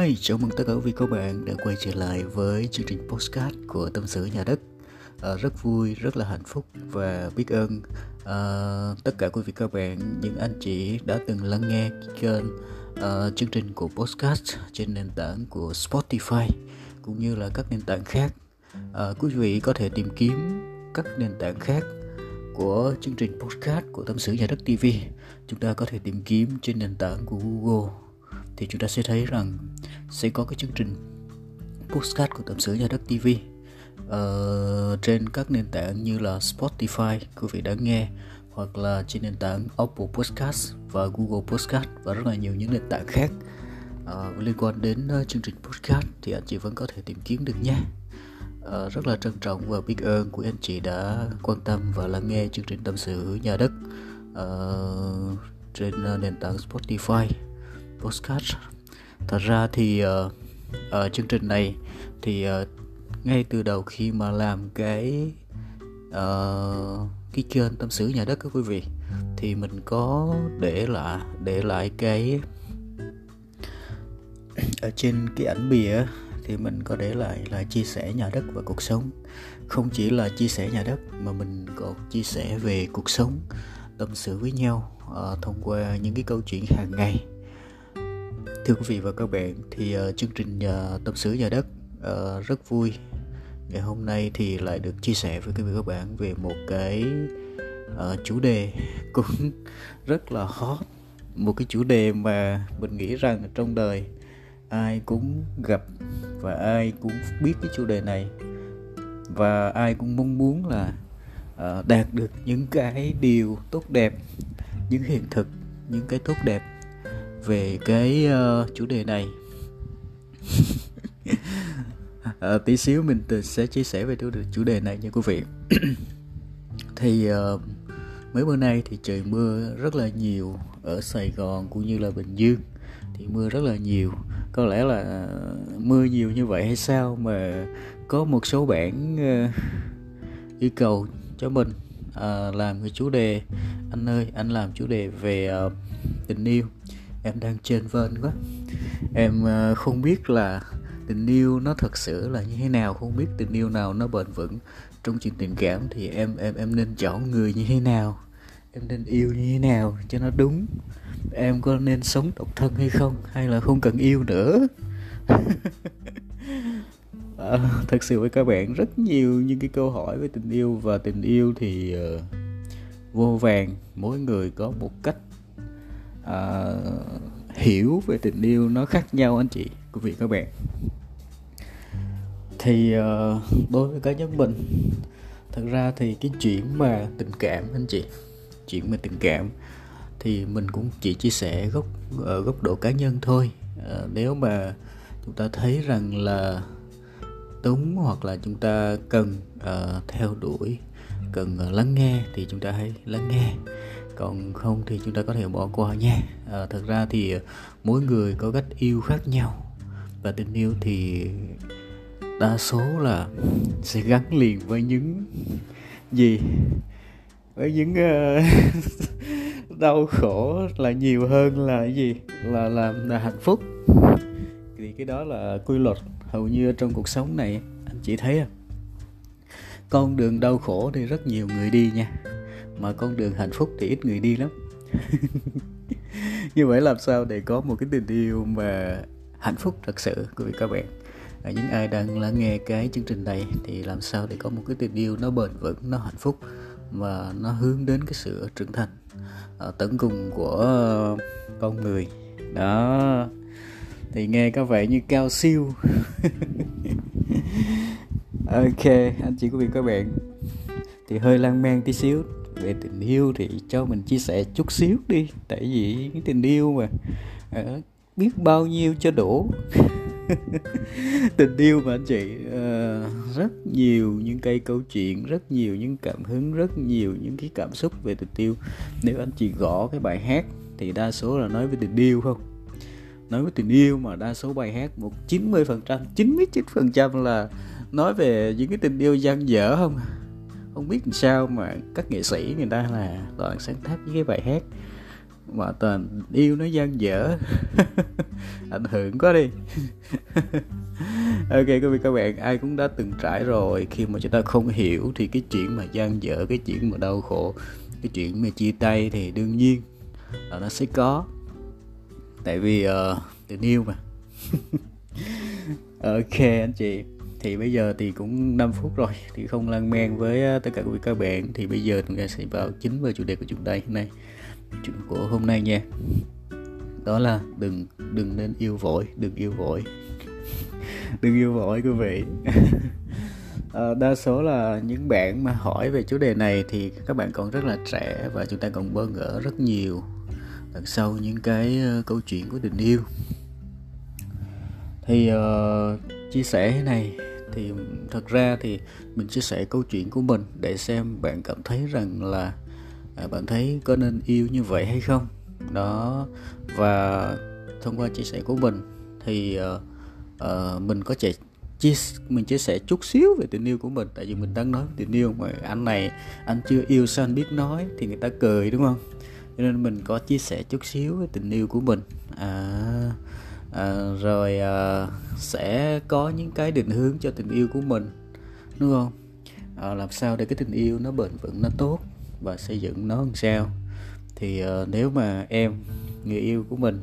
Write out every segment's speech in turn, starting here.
Hi, chào mừng tất cả quý vị các bạn đã quay trở lại với chương trình postcard của Tâm sự Nhà Đất. À, Rất vui, rất là hạnh phúc và biết ơn à, tất cả quý vị các bạn, những anh chị đã từng lắng nghe kênh à, chương trình của postcard trên nền tảng của Spotify cũng như là các nền tảng khác. À, Quý vị có thể tìm kiếm các nền tảng khác của chương trình postcard của Tâm sự Nhà Đất TV Chúng ta có thể tìm kiếm trên nền tảng của Google thì chúng ta sẽ thấy rằng sẽ có cái chương trình postcard của Tâm sự Nhà Đất TV uh, ờ, trên các nền tảng như là Spotify quý vị đã nghe hoặc là trên nền tảng Apple Podcast và Google Podcast và rất là nhiều những nền tảng khác. Uh, liên quan đến uh, chương trình podcast thì anh chị vẫn có thể tìm kiếm được nhé. Uh, rất là trân trọng và biết ơn của anh chị đã quan tâm và lắng nghe chương trình tâm sự nhà đất uh, trên uh, nền tảng Spotify postcard. Thật ra thì uh, ở chương trình này thì uh, ngay từ đầu khi mà làm cái uh, cái kênh tâm sự nhà đất các quý vị thì mình có để lại để lại cái ở trên cái ảnh bìa thì mình có để lại là chia sẻ nhà đất và cuộc sống. Không chỉ là chia sẻ nhà đất mà mình còn chia sẻ về cuộc sống tâm sự với nhau uh, thông qua những cái câu chuyện hàng ngày thưa quý vị và các bạn thì uh, chương trình uh, tâm sự nhà đất uh, rất vui. Ngày hôm nay thì lại được chia sẻ với quý vị và các bạn về một cái uh, chủ đề cũng rất là hot. Một cái chủ đề mà mình nghĩ rằng trong đời ai cũng gặp và ai cũng biết cái chủ đề này. Và ai cũng mong muốn là uh, đạt được những cái điều tốt đẹp những hiện thực những cái tốt đẹp về cái uh, chủ đề này. À, tí xíu mình sẽ chia sẻ về chủ đề này nha quý vị. Thì uh, mấy bữa nay thì trời mưa rất là nhiều ở Sài Gòn cũng như là Bình Dương. Thì mưa rất là nhiều. Có lẽ là mưa nhiều như vậy hay sao mà có một số bạn uh, yêu cầu cho mình uh, làm cái chủ đề. Anh ơi anh làm chủ đề về uh, tình yêu em đang trên vên quá. Em ờ, không biết là tình yêu nó thật sự là như thế nào không biết tình yêu nào nó bền vững. Trong chuyện tình cảm thì em em em nên chọn người như thế nào? Em nên yêu như thế nào cho nó đúng? Em có nên sống độc thân hay không? Hay là không cần yêu nữa? À, thật sự với các bạn rất nhiều những cái câu hỏi về tình yêu. Và tình yêu thì uh, vô vàng. Mỗi người có một cách Ờ, hiểu về tình yêu nó khác nhau anh chị quý vị các bạn. Thì uh, đối với cá nhân mình thật ra thì cái chuyện mà tình cảm anh chị chuyện mà tình cảm thì mình cũng chỉ chia sẻ góc ở góc độ cá nhân thôi. À, nếu mà chúng ta thấy rằng là đúng hoặc là chúng ta cần uh, theo đuổi cần uh, lắng nghe thì chúng ta hãy lắng nghe còn không thì chúng ta có thể bỏ qua nha. À, thật ra thì mỗi người có cách yêu khác nhau. Và tình yêu thì đa số là sẽ gắn liền với những gì? Với những uh, đau khổ là nhiều hơn là gì? Là làm là hạnh phúc. Thì cái đó là quy luật hầu như trong cuộc sống này. Anh chỉ thấy à con đường đau khổ thì rất nhiều người đi nha mà con đường hạnh phúc thì ít người đi lắm. Như vậy làm sao để có một cái tình yêu mà hạnh phúc thật sự quý vị các bạn? À, những ai đang lắng nghe cái chương trình này thì làm sao để có một cái tình yêu nó bền vững nó hạnh phúc và nó hướng đến cái sự trưởng thành à, tận cùng của con người? Đó. Thì nghe có vẻ như cao siêu. Ok anh chị quý vị các bạn. Thì hơi lan man tí xíu về tình yêu thì cho mình chia sẻ chút xíu đi. Tại vì cái tình yêu mà à, biết bao nhiêu cho đủ. Tình yêu mà anh chị uh, rất nhiều những cây câu chuyện rất nhiều những cảm hứng rất nhiều những cái cảm xúc về tình yêu. Nếu anh chị gõ cái bài hát thì đa số là nói về tình yêu không? Nói về tình yêu mà đa số bài hát một 90 phần trăm 99 phần trăm là nói về những cái tình yêu gian dở không? Không biết làm sao mà các nghệ sĩ người ta là toàn sáng tác những cái bài hát mà toàn yêu nó gian dở. Ảnh hưởng quá đi. Ok quý vị các bạn ai cũng đã từng trải rồi. Khi mà chúng ta không hiểu thì cái chuyện mà gian dở cái chuyện mà đau khổ cái chuyện mà chia tay thì đương nhiên là nó sẽ có. Tại vì uh, tình yêu mà. Ok anh chị thì bây giờ thì cũng 5 phút rồi thì không lan man với ờ, tất cả quý các bạn. Thì bây giờ chúng ta sẽ vào chính vào chủ đề của chúng ta hôm nay chuyện của hôm nay nha. Đó là đừng đừng nên yêu vội đừng yêu vội. Đừng yêu vội quý vị. À, đa số là những bạn mà hỏi về chủ đề này thì các bạn còn rất là trẻ và chúng ta còn bơ ngỡ rất nhiều đằng sau những cái ờ, câu chuyện của tình yêu. Thì uh, chia sẻ thế này thì thật ra thì mình chia sẻ câu chuyện của mình để xem bạn cảm thấy rằng là à, bạn thấy có nên yêu như vậy hay không. Đó và thông qua chia sẻ của mình thì à, à, mình có thể chia mình chia sẻ chút xíu về tình yêu của mình. Tại vì mình đang nói tình yêu mà anh này anh chưa yêu sao anh biết nói thì người ta cười đúng không? Cho nên mình có chia sẻ chút xíu về tình yêu của mình. À, à rồi à, sẽ có những cái định hướng cho tình yêu của mình đúng không? À, làm sao để cái tình yêu nó bền vững nó tốt và xây dựng nó làm sao? Thì à, nếu mà em người yêu của mình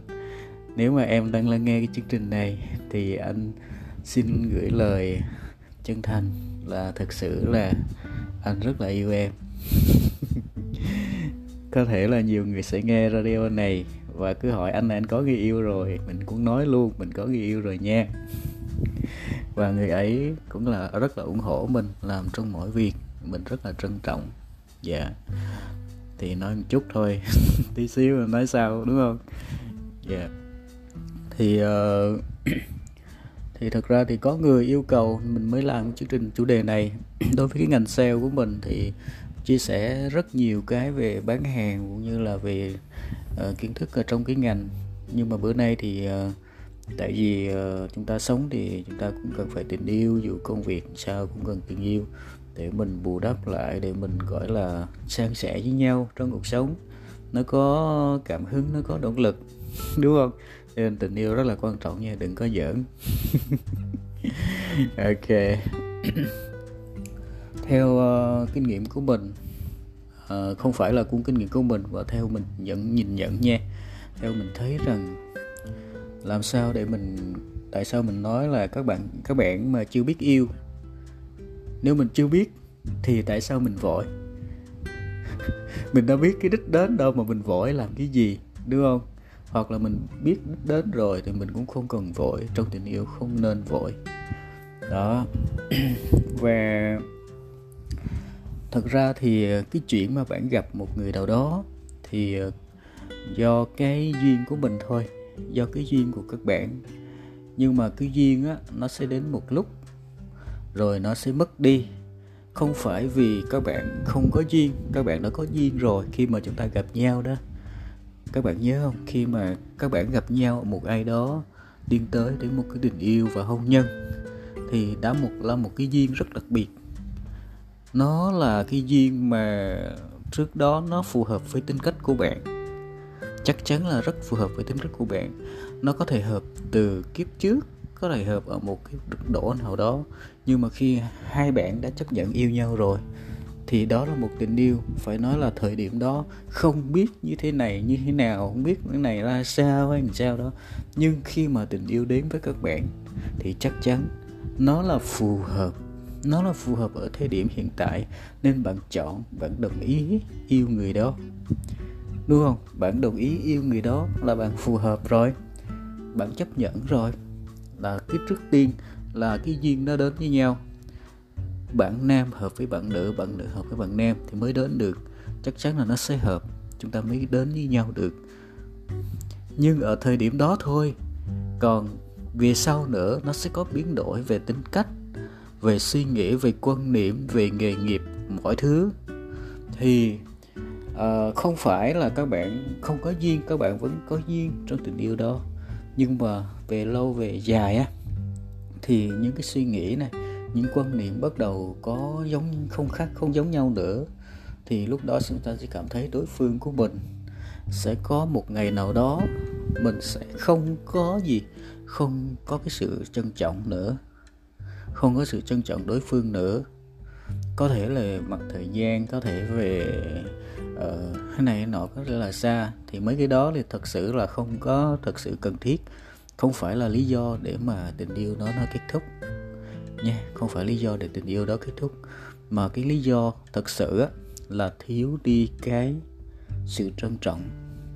nếu mà em đang lắng nghe cái chương trình này thì anh xin gửi lời chân thành là thật sự là anh rất là yêu em. Có thể là nhiều người sẽ nghe radio này và cứ hỏi anh này anh có người yêu rồi. Mình cũng nói luôn mình có người yêu rồi nha. Và người ấy cũng là rất là ủng hộ mình làm trong mọi việc. Mình rất là trân trọng. Dạ. Yeah. thì nói một chút thôi. Tí xíu mình nói sao đúng không? Dạ. Yeah. thì uh, thì thật ra thì có người yêu cầu mình mới làm chương trình chủ đề này. Đối với cái ngành sale của mình thì chia sẻ rất nhiều cái về bán hàng cũng như là về uh, kiến thức ở trong cái ngành. Nhưng mà bữa nay thì uh, tại vì uh, chúng ta sống thì chúng ta cũng cần phải tình yêu dù công việc sao cũng cần tình yêu để mình bù đắp lại để mình gọi là san sẻ với nhau trong cuộc sống. Nó có cảm hứng nó có động lực đúng không? Nên tình yêu rất là quan trọng nha đừng có giỡn. Ok. Theo uh, kinh nghiệm của mình uh, không phải là cuốn kinh nghiệm của mình và theo mình nhận nhìn nhận nha. Theo mình thấy rằng làm sao để mình tại sao mình nói là các bạn các bạn mà chưa biết yêu nếu mình chưa biết thì tại sao mình vội? Mình đã biết cái đích đến đâu mà mình vội làm cái gì đúng không? Hoặc là mình biết đích đến rồi thì mình cũng không cần vội trong tình yêu không nên vội. Đó. Và thật ra thì ờ, cái chuyện mà bạn gặp một người nào đó thì ờ, do cái duyên của mình thôi, do cái duyên của các bạn. Nhưng mà cái duyên á, nó sẽ đến một lúc, rồi nó sẽ mất đi. Không phải vì các bạn không có duyên, các bạn đã có duyên rồi khi mà chúng ta gặp nhau đó. Các bạn nhớ không? Khi mà các bạn gặp nhau một ai đó điên tới đến một cái tình yêu và hôn nhân, thì đã một, là một cái duyên rất đặc biệt nó là cái duyên mà trước đó nó phù hợp với tính cách của bạn. Chắc chắn là rất phù hợp với tính cách của bạn. Nó có thể hợp từ kiếp trước, có thể hợp ở một cái độ nào đó. Nhưng mà khi hai bạn đã chấp nhận yêu nhau rồi, thì đó là một tình yêu. Phải nói là thời điểm đó không biết như thế này như thế nào, không biết cái này ra sao hay làm sao đó. Nhưng khi mà tình yêu đến với các bạn, thì chắc chắn nó là phù hợp nó là phù hợp ở thời điểm hiện tại, nên bạn chọn, bạn đồng ý yêu người đó. Đúng không? Bạn đồng ý yêu người đó là bạn phù hợp rồi. Bạn chấp nhận rồi. Là cái trước tiên, là cái duyên nó đến với nhau. Bạn nam hợp với bạn nữ bạn nữ hợp với bạn nam thì mới đến được. Chắc chắn là nó sẽ hợp, chúng ta mới đến với nhau được. Nhưng ở thời điểm đó thôi. Còn về sau nữa, nó sẽ có biến đổi về tính cách về suy nghĩ về quan niệm về nghề nghiệp mọi thứ. Thì uh, không phải là các bạn không có duyên các bạn vẫn có duyên trong tình yêu đó. Nhưng mà về lâu về dài á thì những cái suy nghĩ này những quan niệm bắt đầu có giống không khác không giống nhau nữa. Thì lúc đó chúng ta sẽ cảm thấy đối phương của mình sẽ có một ngày nào đó mình sẽ không có gì không có cái sự trân trọng nữa không có sự trân trọng đối phương nữa. Có thể là mặt thời gian có thể về uh, cái này nọ có thể là xa. Thì mấy cái đó thì thật sự là không có thật sự cần thiết. Không phải là lý do để mà tình yêu đó nó kết thúc. Nha không phải lý do để tình yêu đó kết thúc. Mà cái lý do thật sự á, là thiếu đi cái sự trân trọng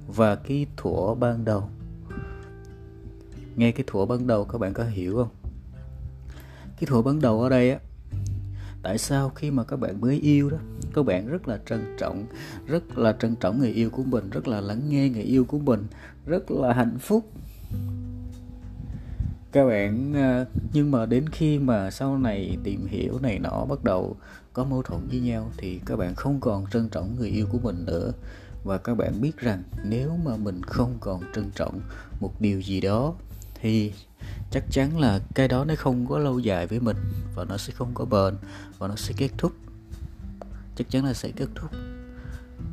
và cái thủa ban đầu. Nghe cái thủa ban đầu các bạn có hiểu không? Cái thuở ban đầu ở đây á, tại sao khi mà các bạn mới yêu đó, các bạn rất là trân trọng, rất là trân trọng người yêu của mình, rất là lắng nghe người yêu của mình, rất là hạnh phúc. Các bạn ờ, nhưng mà đến khi mà sau này tìm hiểu này nọ bắt đầu có mâu thuẫn với nhau thì các bạn không còn trân trọng người yêu của mình nữa. Và các bạn biết rằng nếu mà mình không còn trân trọng một điều gì đó thì chắc chắn là cái đó nó không có lâu dài với mình và nó sẽ không có bền và nó sẽ kết thúc. Chắc chắn là sẽ kết thúc.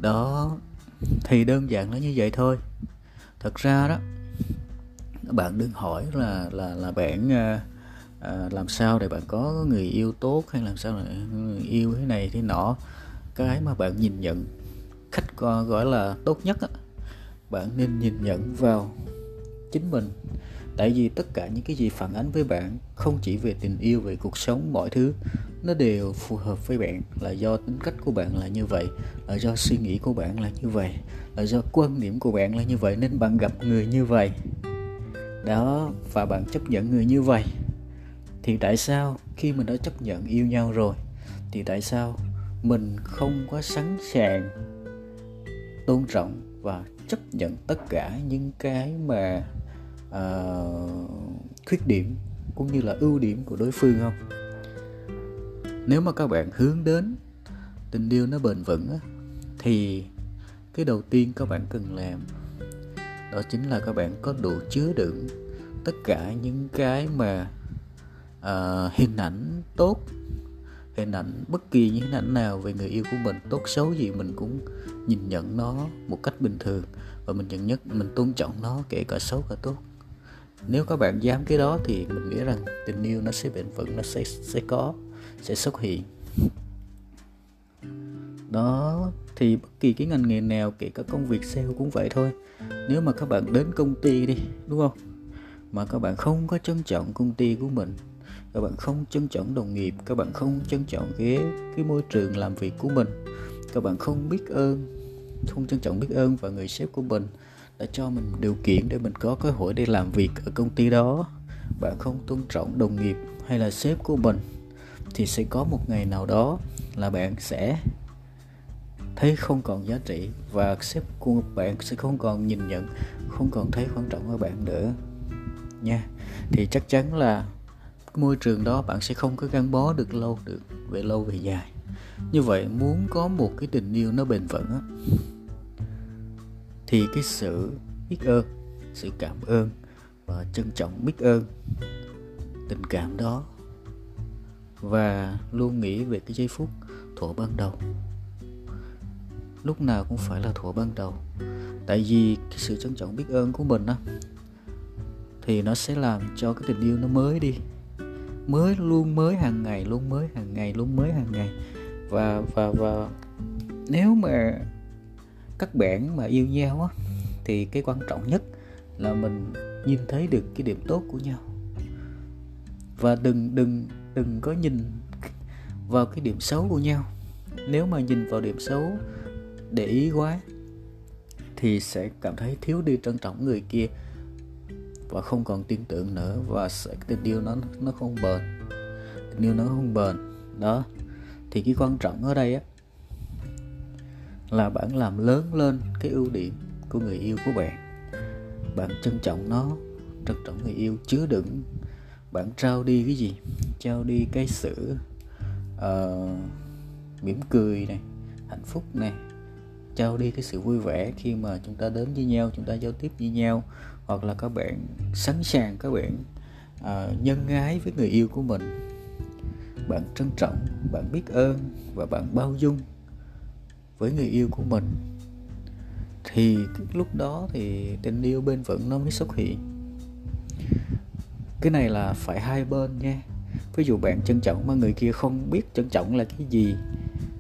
Đó thì đơn giản là như vậy thôi. Thật ra đó bạn đừng hỏi là là là bạn à, à, làm sao để bạn có người yêu tốt hay làm sao để người yêu thế này thế nọ. Cái mà bạn nhìn nhận khách gọi là tốt nhất á bạn nên nhìn nhận vào chính mình tại vì tất cả những cái gì phản ánh với bạn không chỉ về tình yêu, về cuộc sống, mọi thứ, nó đều phù hợp với bạn. Là do tính cách của bạn là như vậy, là do suy nghĩ của bạn là như vậy, là do quan điểm của bạn là như vậy, nên bạn gặp người như vậy. Đó, và bạn chấp nhận người như vậy. Thì tại sao khi mình đã chấp nhận yêu nhau rồi, thì tại sao mình không có sẵn sàng tôn trọng và chấp nhận tất cả những cái mà uh, khuyết điểm cũng như là ưu điểm của đối phương không? Nếu mà các bạn hướng đến tình yêu nó bền vững á, thì cái đầu tiên các bạn cần làm đó chính là các bạn có đủ chứa đựng tất cả những cái mà uh, hình ảnh tốt hình ảnh bất kỳ những hình ảnh nào về người yêu của mình tốt xấu gì mình cũng nhìn nhận nó một cách bình thường và mình nhận nhất mình tôn trọng nó kể cả xấu cả tốt nếu các bạn dám cái đó thì mình nghĩ rằng tình yêu nó sẽ bền vững, nó sẽ sẽ có, sẽ xuất hiện. Đó, thì bất kỳ cái ngành nghề nào, kể cả công việc sale cũng vậy thôi. Nếu mà các bạn đến công ty đi, đúng không? Mà các bạn không có trân trọng công ty của mình, các bạn không trân trọng đồng nghiệp, các bạn không trân trọng cái cái môi trường làm việc của mình, các bạn không biết ơn, không trân trọng biết ơn và người sếp của mình đã cho mình điều kiện để mình có cơ hội đi làm việc ở công ty đó. Bạn không tôn trọng đồng nghiệp hay là sếp của mình, thì sẽ có một ngày nào đó là bạn sẽ thấy không còn giá trị và sếp của bạn sẽ không còn nhìn nhận, không còn thấy quan trọng với bạn nữa. Nha. Thì chắc chắn là môi trường đó bạn sẽ không có gắn bó được lâu được, về lâu về dài. Như vậy, muốn có một cái tình yêu nó bền vững á thì cái sự biết ơn, sự cảm ơn và trân trọng biết ơn, tình cảm đó và luôn nghĩ về cái giây phút thuở ban đầu. Lúc nào cũng phải là thuở ban đầu. Tại vì cái sự trân trọng biết ơn của mình á, thì nó sẽ làm cho cái tình yêu nó mới đi. Mới luôn, mới hàng ngày, luôn mới hàng ngày, luôn mới hàng ngày. Và và và nếu mà các bạn mà yêu nhau á thì cái quan trọng nhất là mình nhìn thấy được cái điểm tốt của nhau. Và đừng đừng đừng có nhìn vào cái điểm xấu của nhau. Nếu mà nhìn vào điểm xấu để ý quá thì sẽ cảm thấy thiếu đi trân trọng người kia và không còn tin tưởng nữa và sẽ tình yêu nó nó không bền. Tình yêu nó không bền. Đó. Thì cái quan trọng ở đây á là bạn làm lớn lên cái ưu điểm của người yêu của bạn. Bạn trân trọng nó trân trọng người yêu chứa đựng. Bạn trao đi cái gì? Trao đi cái sự uh, mỉm cười này hạnh phúc này. Trao đi cái sự vui vẻ khi mà chúng ta đến với nhau chúng ta giao tiếp với nhau. Hoặc là các bạn sẵn sàng các bạn uh, nhân ái với người yêu của mình. Bạn trân trọng bạn biết ơn và bạn bao dung với người yêu của mình. Thì lúc đó thì tình yêu bên vững nó mới xuất hiện. Cái này là phải hai bên nha. Ví dụ bạn trân trọng mà người kia không biết trân trọng là cái gì,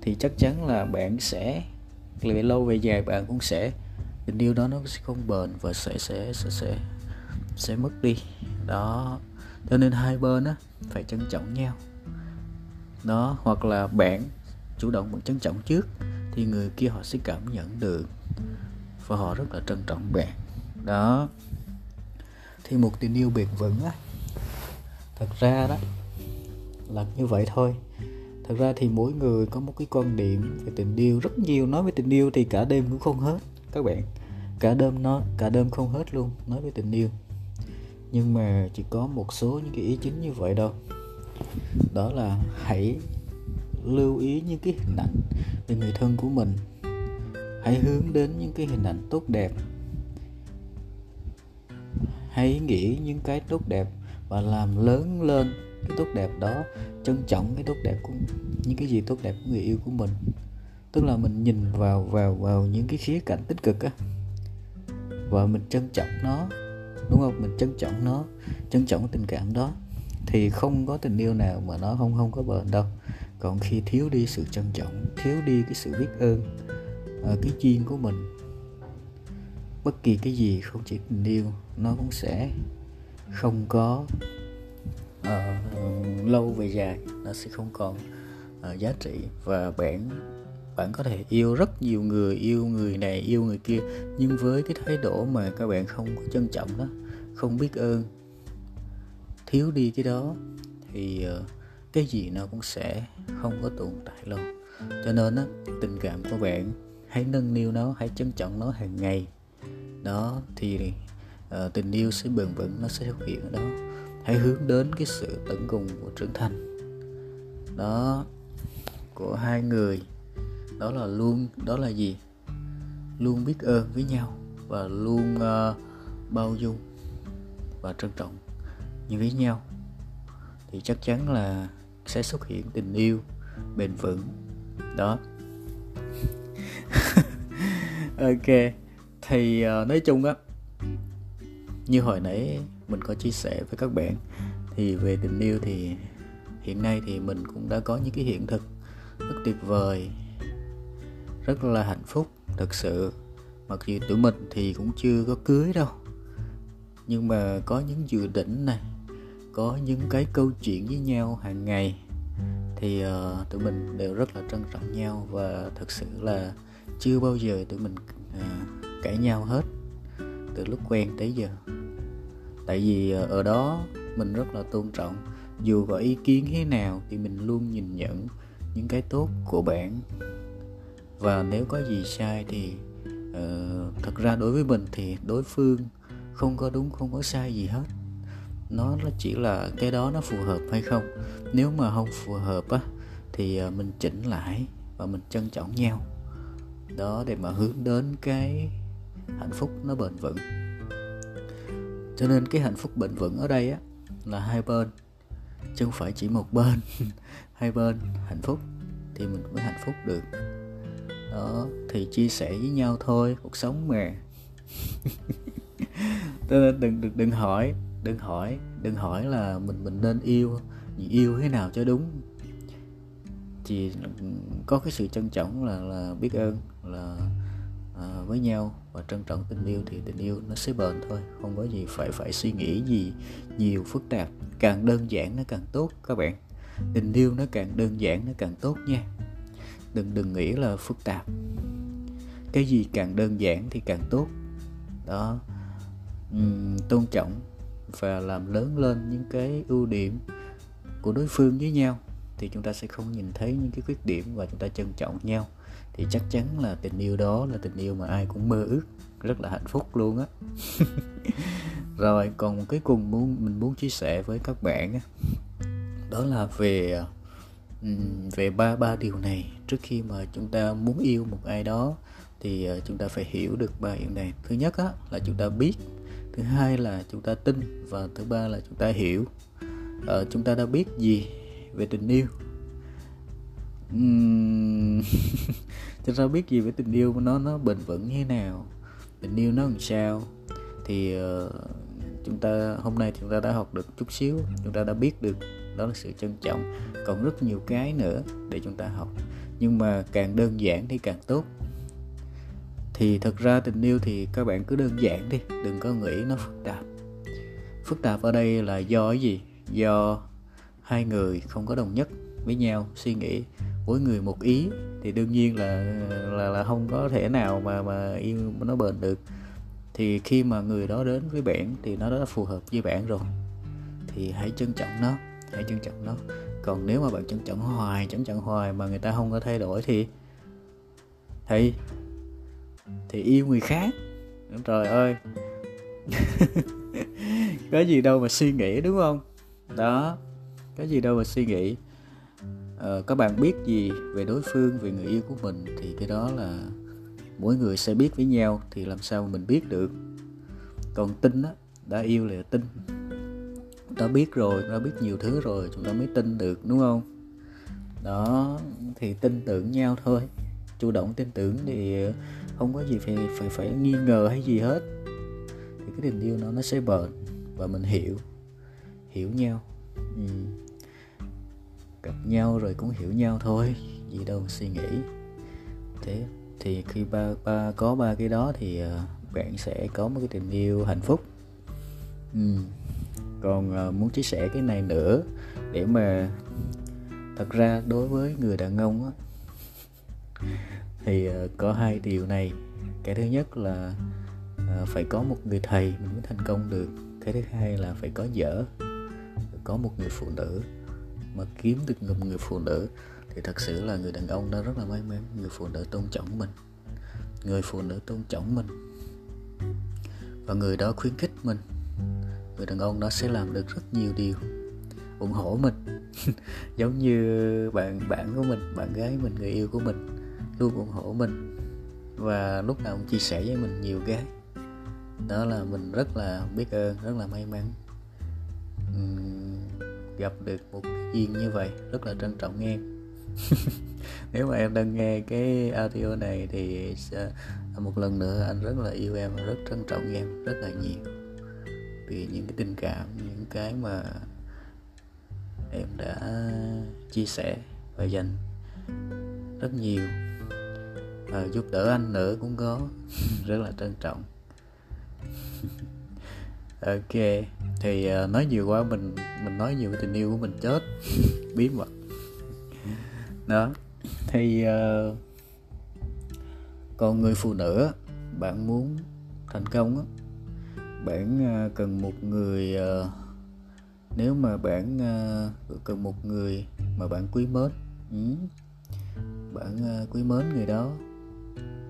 thì chắc chắn là bạn sẽ, về lâu về dài bạn cũng sẽ tình yêu đó nó sẽ không bền và sẽ sẽ sẽ sẽ sẽ mất đi. Đó. Cho nên hai bên á, phải trân trọng nhau. Đó, hoặc là bạn chủ động bạn trân trọng trước thì người kia họ sẽ cảm nhận được. Và họ rất là trân trọng bạn. Đó. Thì một tình yêu bền vững á. Thật ra đó, là như vậy thôi. Thật ra thì mỗi người có một cái quan điểm về tình yêu. Rất nhiều nói về tình yêu thì cả đêm cũng không hết, các bạn. Cả đêm nó, cả đêm không hết luôn, nói về tình yêu. Nhưng mà chỉ có một số những cái ý chính như vậy đâu. Đó là hãy lưu ý những cái hình ảnh về người thân của mình. Hãy hướng đến những cái hình ảnh tốt đẹp. Hãy nghĩ những cái tốt đẹp và làm lớn lên cái tốt đẹp đó, trân trọng cái tốt đẹp của, những cái gì tốt đẹp của người yêu của mình. Tức là mình nhìn vào vào vào những cái khía cạnh tích cực á. Và mình trân trọng nó, đúng không? Mình trân trọng nó, trân trọng cái tình cảm đó. Thì không có tình yêu nào mà nó không không có bền đâu còn khi thiếu đi sự trân trọng thiếu đi cái sự biết ơn à, cái duyên của mình bất kỳ cái gì không chỉ tình yêu nó cũng sẽ không có uh, lâu về dài nó sẽ không còn uh, giá trị. Và bạn bạn có thể yêu rất nhiều người yêu người này yêu người kia nhưng với cái thái độ mà các bạn không có trân trọng đó không biết ơn thiếu đi cái đó thì uh, cái gì nó cũng sẽ không có tồn tại lâu. Cho nên á tình cảm của bạn hãy nâng niu nó hãy trân trọng nó hàng ngày. Đó thì uh, tình yêu sẽ bền vững nó sẽ xuất hiện ở đó. Hãy hướng đến cái sự tận cùng của trưởng thành. Đó của hai người. Đó là luôn đó là gì? Luôn biết ơn với nhau và luôn uh, bao dung và trân trọng như với nhau. Thì chắc chắn là sẽ xuất hiện tình yêu bền vững. Đó. Ok thì uh, nói chung á như hồi nãy mình có chia sẻ với các bạn thì về tình yêu thì hiện nay thì mình cũng đã có những cái hiện thực rất tuyệt vời rất là hạnh phúc thật sự. Mặc dù tụi mình thì cũng chưa có cưới đâu nhưng mà có những dự định này có những cái câu chuyện với nhau hàng ngày thì uh, tụi mình đều rất là trân trọng nhau và thật sự là chưa bao giờ tụi mình uh, cãi nhau hết từ lúc quen tới giờ. Tại vì uh, ở đó mình rất là tôn trọng dù có ý kiến thế nào thì mình luôn nhìn nhận những cái tốt của bạn. Và nếu có gì sai thì uh, thật ra đối với mình thì đối phương không có đúng không có sai gì hết nó chỉ là cái đó nó phù hợp hay không? Nếu mà không phù hợp á, thì à, mình chỉnh lại và mình trân trọng nhau. Đó, để mà hướng đến cái hạnh phúc nó bền vững. Cho nên cái hạnh phúc bền vững ở đây á, là hai bên. Chứ không phải chỉ một bên. Hai bên hạnh phúc thì mình mới hạnh phúc được. Đó, thì chia sẻ với nhau thôi, cuộc sống mà. Nên đừng đừng đừng hỏi đừng hỏi đừng hỏi là mình mình nên yêu yêu thế nào cho đúng. Chỉ có cái sự trân trọng là là biết ơn là à, với nhau và trân trọng tình yêu thì tình yêu nó sẽ bền thôi. Không có gì phải phải suy nghĩ gì nhiều phức tạp. Càng đơn giản nó càng tốt các bạn. Tình yêu nó càng đơn giản nó càng tốt nha. Đừng đừng nghĩ là phức tạp. Cái gì càng đơn giản thì càng tốt. Đó. Uhm, tôn trọng và làm lớn lên những cái ưu điểm của đối phương với nhau, thì chúng ta sẽ không nhìn thấy những cái khuyết điểm và chúng ta trân trọng nhau. Thì chắc chắn là tình yêu đó là tình yêu mà ai cũng mơ ước, rất là hạnh phúc luôn á. Rồi, còn một cái cùng muốn, mình muốn chia sẻ với các bạn á, đó là về về ba ba điều này. Trước khi mà chúng ta muốn yêu một ai đó, thì ờ, chúng ta phải hiểu được ba điều này. Thứ nhất á, là chúng ta biết thứ hai là chúng ta tin và thứ ba là chúng ta hiểu. À, chúng ta đã biết gì về tình yêu? Uhm... chúng ta biết gì về tình yêu nó nó bền vững như thế nào? Tình yêu nó làm sao? Thì uh, chúng ta hôm nay chúng ta đã học được chút xíu chúng ta đã biết được đó là sự trân trọng. Còn rất nhiều cái nữa để chúng ta học. Nhưng mà càng đơn giản thì càng tốt thì thật ra tình yêu thì các bạn cứ đơn giản đi, đừng có nghĩ nó phức tạp. Phức tạp ở đây là do cái gì? Do hai người không có đồng nhất với nhau, suy nghĩ mỗi người một ý, thì đương nhiên là là là không có thể nào mà mà yêu nó bền được. Thì khi mà người đó đến với bạn thì nó đã phù hợp với bạn rồi, thì hãy trân trọng nó, hãy trân trọng nó. Còn nếu mà bạn trân trọng hoài, trân trọng hoài mà người ta không có thay đổi thì thì thì yêu người khác. Trời ơi. Có gì đâu mà suy nghĩ đúng không? Đó có gì đâu mà suy nghĩ. Ờ, các bạn biết gì về đối phương về người yêu của mình thì cái đó là mỗi người sẽ biết với nhau thì làm sao mà mình biết được. Còn tin á đã yêu là tin chúng ta biết rồi đã ta biết nhiều thứ rồi chúng ta mới tin được đúng không? Đó thì tin tưởng nhau thôi. Chủ động tin tưởng thì không có gì phải phải phải nghi ngờ hay gì hết thì cái tình yêu nó nó sẽ bền và mình hiểu hiểu nhau ừ. gặp nhau rồi cũng hiểu nhau thôi gì đâu mà suy nghĩ thế thì khi ba ba có ba cái đó thì uh, bạn sẽ có một cái tình yêu hạnh phúc ừ. còn uh, muốn chia sẻ cái này nữa để mà thật ra đối với người đàn ông á thì ờ, có hai điều này. Cái thứ nhất là ờ, phải có một người thầy mình mới thành công được. Cái thứ hai là phải có vợ, có một người phụ nữ mà kiếm được một người phụ nữ. Thì thật sự là người đàn ông đó rất là may mắn, người phụ nữ tôn trọng mình, người phụ nữ tôn trọng mình. Và người đó khuyến khích mình. Người đàn ông đó sẽ làm được rất nhiều điều, ủng hộ mình. Giống như bạn bạn của mình, bạn gái mình, người yêu của mình luôn ủng hộ mình. Và lúc nào cũng chia sẻ với mình nhiều cái. Đó là mình rất là biết ơn, rất là may mắn. Gặp được một duyên như vậy, rất là trân trọng em nếu mà em đang nghe cái audio này thì một lần nữa anh rất là yêu em và rất trân trọng em rất là nhiều. Vì những cái tình cảm, những cái mà em đã chia sẻ và dành rất nhiều à, giúp đỡ anh nữa cũng có. Rất là trân trọng. Ok thì uh, nói nhiều quá mình mình nói nhiều cái tình yêu của mình chết. Bí mật. Đó thì uh, còn người phụ nữ bạn muốn thành công á bạn uh, cần một người uh, nếu mà bạn uh, cần một người mà bạn quý mến ừ, bạn uh, quý mến người đó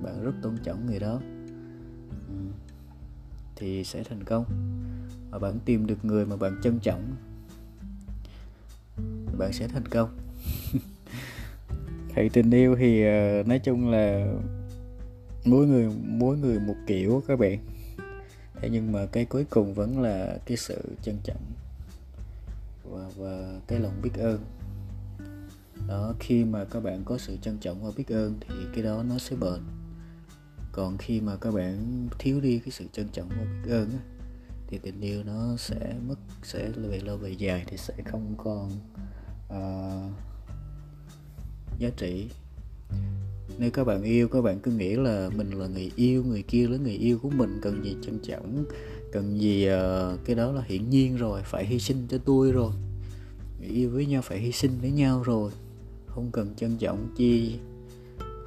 bạn rất tôn trọng người đó. Ừ. Thì sẽ thành công. Và bạn tìm được người mà bạn trân trọng bạn sẽ thành công. Thì tình yêu thì ờ, nói chung là mỗi người mỗi người một kiểu các bạn. Thế nhưng mà cái cuối cùng vẫn là cái sự trân trọng và, và cái lòng biết ơn. Đó khi mà các bạn có sự trân trọng và biết ơn thì cái đó nó sẽ bền còn khi mà các bạn thiếu đi cái sự trân trọng và biết ơn á, thì tình yêu nó sẽ mất sẽ về lâu về dài thì sẽ không còn uh, giá trị. Nếu các bạn yêu các bạn cứ nghĩ là mình là người yêu người kia là người yêu của mình cần gì trân trọng cần gì uh, cái đó là hiển nhiên rồi phải hy sinh cho tôi rồi. Người yêu với nhau phải hy sinh với nhau rồi không cần trân trọng chi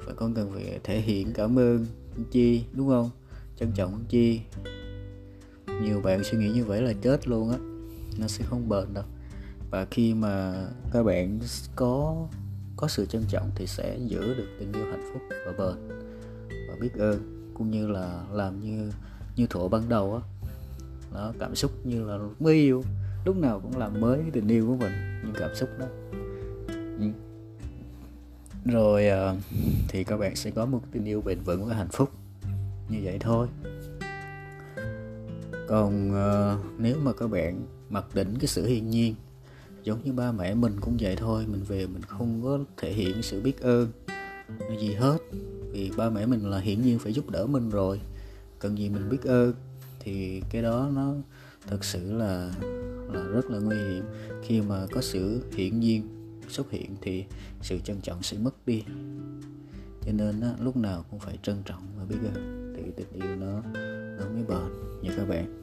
phải con cần phải thể hiện cảm ơn chi, đúng không? Trân trọng chi. Nhiều bạn suy nghĩ như vậy là chết luôn á. Nó sẽ không bền đâu. Và khi mà các bạn có có sự trân trọng thì sẽ giữ được tình yêu hạnh phúc và bền và biết ơn, cũng như là làm như như thuở ban đầu á. Nó cảm xúc như là mới yêu lúc nào cũng làm mới cái tình yêu của mình những cảm xúc đó rồi uh, thì các bạn sẽ có một tình yêu bền vững và hạnh phúc. Như vậy thôi. Còn uh, nếu mà các bạn mặc định cái sự hiên nhiên giống như ba mẹ mình cũng vậy thôi mình về mình không có thể hiện sự biết ơn gì hết. Vì ba mẹ mình là hiển nhiên phải giúp đỡ mình rồi. Cần gì mình biết ơn? Thì cái đó nó thật sự là là rất là nguy hiểm khi mà có sự hiển nhiên xuất hiện thì sự trân trọng sẽ mất đi. Cho nên á, lúc nào cũng phải trân trọng và biết ơn thì tình yêu nó nó mới bền nha các bạn.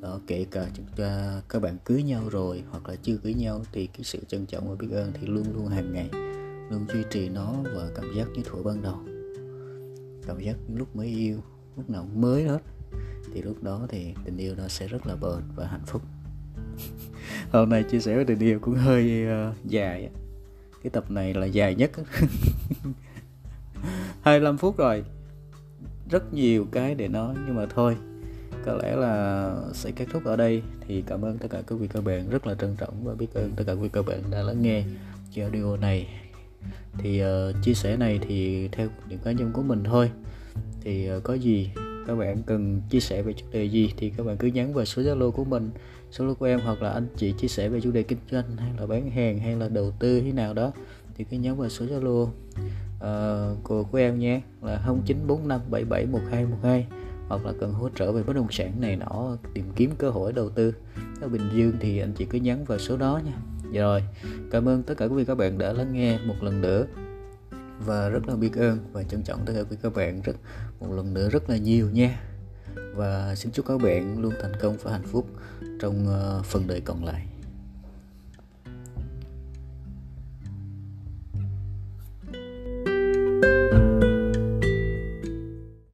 Đó kể cả chúng ta các bạn cưới nhau rồi hoặc là chưa cưới nhau thì cái sự trân trọng và biết ơn thì luôn luôn hàng ngày luôn duy trì nó và cảm giác như thuở ban đầu. Cảm giác lúc mới yêu lúc nào mới hết thì lúc đó thì tình yêu nó sẽ rất là bền và hạnh phúc hôm nay chia sẻ về tình yêu cũng hơi uh, dài cái tập này là dài nhất 25 phút rồi. Rất nhiều cái để nói nhưng mà thôi. Có lẽ là sẽ kết thúc ở đây. Thì cảm ơn tất cả quý vị các bạn rất là trân trọng và biết ơn tất cả quý vị các bạn đã lắng nghe cái audio này. Thì uh, chia sẻ này thì theo những cá nhân của mình thôi. Thì uh, có gì các bạn cần chia sẻ về chủ đề gì thì các bạn cứ nhắn vào số zalo của mình số zalo của em hoặc là anh chị chia sẻ về chủ đề kinh doanh hay là bán hàng hay là đầu tư thế nào đó thì cứ nhắn vào số zalo. Ờ, uh, của của em nhé là 0945771212 hoặc là cần hỗ trợ về bất động sản này nọ tìm kiếm cơ hội đầu tư. Ở Bình Dương thì anh chị cứ nhắn vào số đó nha. Dạ rồi cảm ơn tất cả quý vị các bạn đã lắng nghe một lần nữa. Và rất là biết ơn và trân trọng tất cả quý vị các bạn rất một lần nữa rất là nhiều nha và xin chúc các bạn luôn thành công và hạnh phúc trong ờ, phần đời còn lại.